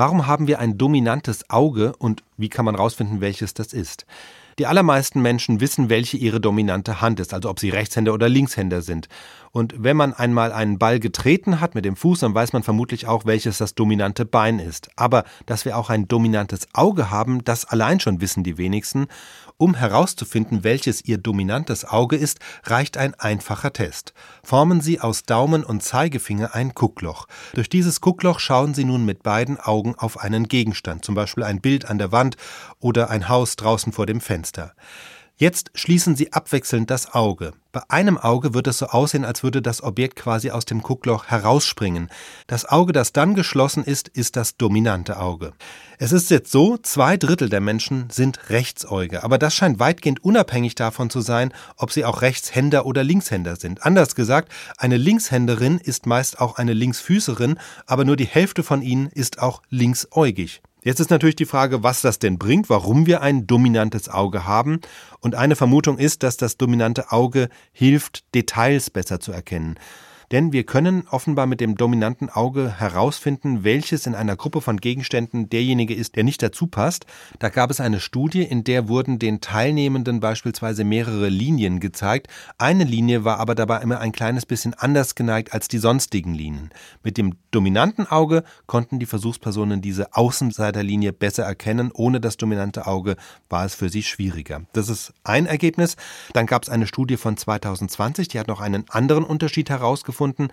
Warum haben wir ein dominantes Auge und wie kann man herausfinden, welches das ist? Die allermeisten Menschen wissen, welche ihre dominante Hand ist, also ob sie Rechtshänder oder Linkshänder sind. Und wenn man einmal einen Ball getreten hat mit dem Fuß, dann weiß man vermutlich auch, welches das dominante Bein ist. Aber dass wir auch ein dominantes Auge haben, das allein schon wissen die wenigsten. Um herauszufinden, welches ihr dominantes Auge ist, reicht ein einfacher Test. Formen Sie aus Daumen und Zeigefinger ein Guckloch. Durch dieses Guckloch schauen Sie nun mit beiden Augen auf einen Gegenstand, zum Beispiel ein Bild an der Wand oder ein Haus draußen vor dem Fenster. Jetzt schließen Sie abwechselnd das Auge. Bei einem Auge wird es so aussehen, als würde das Objekt quasi aus dem Guckloch herausspringen. Das Auge, das dann geschlossen ist, ist das dominante Auge. Es ist jetzt so, zwei Drittel der Menschen sind Rechtsäuge, aber das scheint weitgehend unabhängig davon zu sein, ob sie auch Rechtshänder oder Linkshänder sind. Anders gesagt, eine Linkshänderin ist meist auch eine Linksfüßerin, aber nur die Hälfte von ihnen ist auch linksäugig. Jetzt ist natürlich die Frage, was das denn bringt, warum wir ein dominantes Auge haben. Und eine Vermutung ist, dass das dominante Auge hilft, Details besser zu erkennen. Denn wir können offenbar mit dem dominanten Auge herausfinden, welches in einer Gruppe von Gegenständen derjenige ist, der nicht dazu passt. Da gab es eine Studie, in der wurden den Teilnehmenden beispielsweise mehrere Linien gezeigt. Eine Linie war aber dabei immer ein kleines bisschen anders geneigt als die sonstigen Linien. Mit dem dominanten Auge konnten die Versuchspersonen diese Außenseiterlinie besser erkennen. Ohne das dominante Auge war es für sie schwieriger. Das ist ein Ergebnis. Dann gab es eine Studie von 2020, die hat noch einen anderen Unterschied herausgefunden gefunden.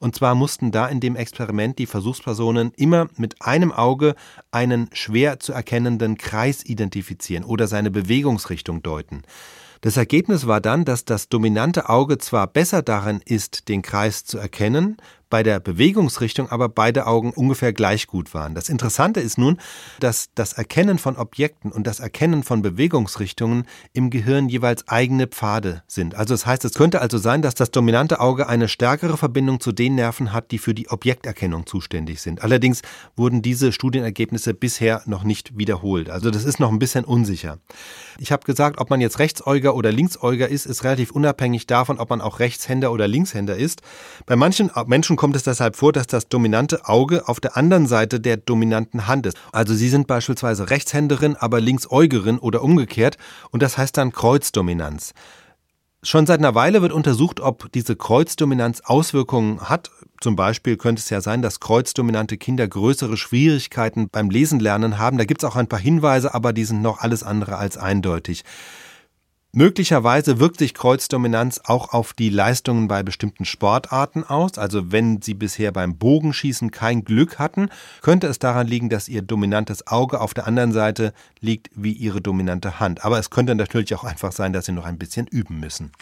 Und zwar mussten da in dem Experiment die Versuchspersonen immer mit einem Auge einen schwer zu erkennenden Kreis identifizieren oder seine Bewegungsrichtung deuten. Das Ergebnis war dann, dass das dominante Auge zwar besser darin ist, den Kreis zu erkennen, bei der Bewegungsrichtung aber beide Augen ungefähr gleich gut waren. Das Interessante ist nun, dass das Erkennen von Objekten und das Erkennen von Bewegungsrichtungen im Gehirn jeweils eigene Pfade sind. Also das heißt, es könnte also sein, dass das dominante Auge eine stärkere Verbindung zu den Nerven hat, die für die Objekterkennung zuständig sind. Allerdings wurden diese Studienergebnisse bisher noch nicht wiederholt. Also das ist noch ein bisschen unsicher. Ich habe gesagt, ob man jetzt Rechtsäuger oder Linksäuger ist, ist relativ unabhängig davon, ob man auch Rechtshänder oder Linkshänder ist. Bei manchen Menschen kommt es deshalb vor, dass das dominante Auge auf der anderen Seite der dominanten Hand ist. Also Sie sind beispielsweise Rechtshänderin, aber Linksäugerin oder umgekehrt und das heißt dann Kreuzdominanz. Schon seit einer Weile wird untersucht, ob diese Kreuzdominanz Auswirkungen hat. Zum Beispiel könnte es ja sein, dass kreuzdominante Kinder größere Schwierigkeiten beim Lesen lernen haben. Da gibt es auch ein paar Hinweise, aber die sind noch alles andere als eindeutig. Möglicherweise wirkt sich Kreuzdominanz auch auf die Leistungen bei bestimmten Sportarten aus. Also wenn Sie bisher beim Bogenschießen kein Glück hatten, könnte es daran liegen, dass Ihr dominantes Auge auf der anderen Seite liegt wie Ihre dominante Hand. Aber es könnte natürlich auch einfach sein, dass Sie noch ein bisschen üben müssen.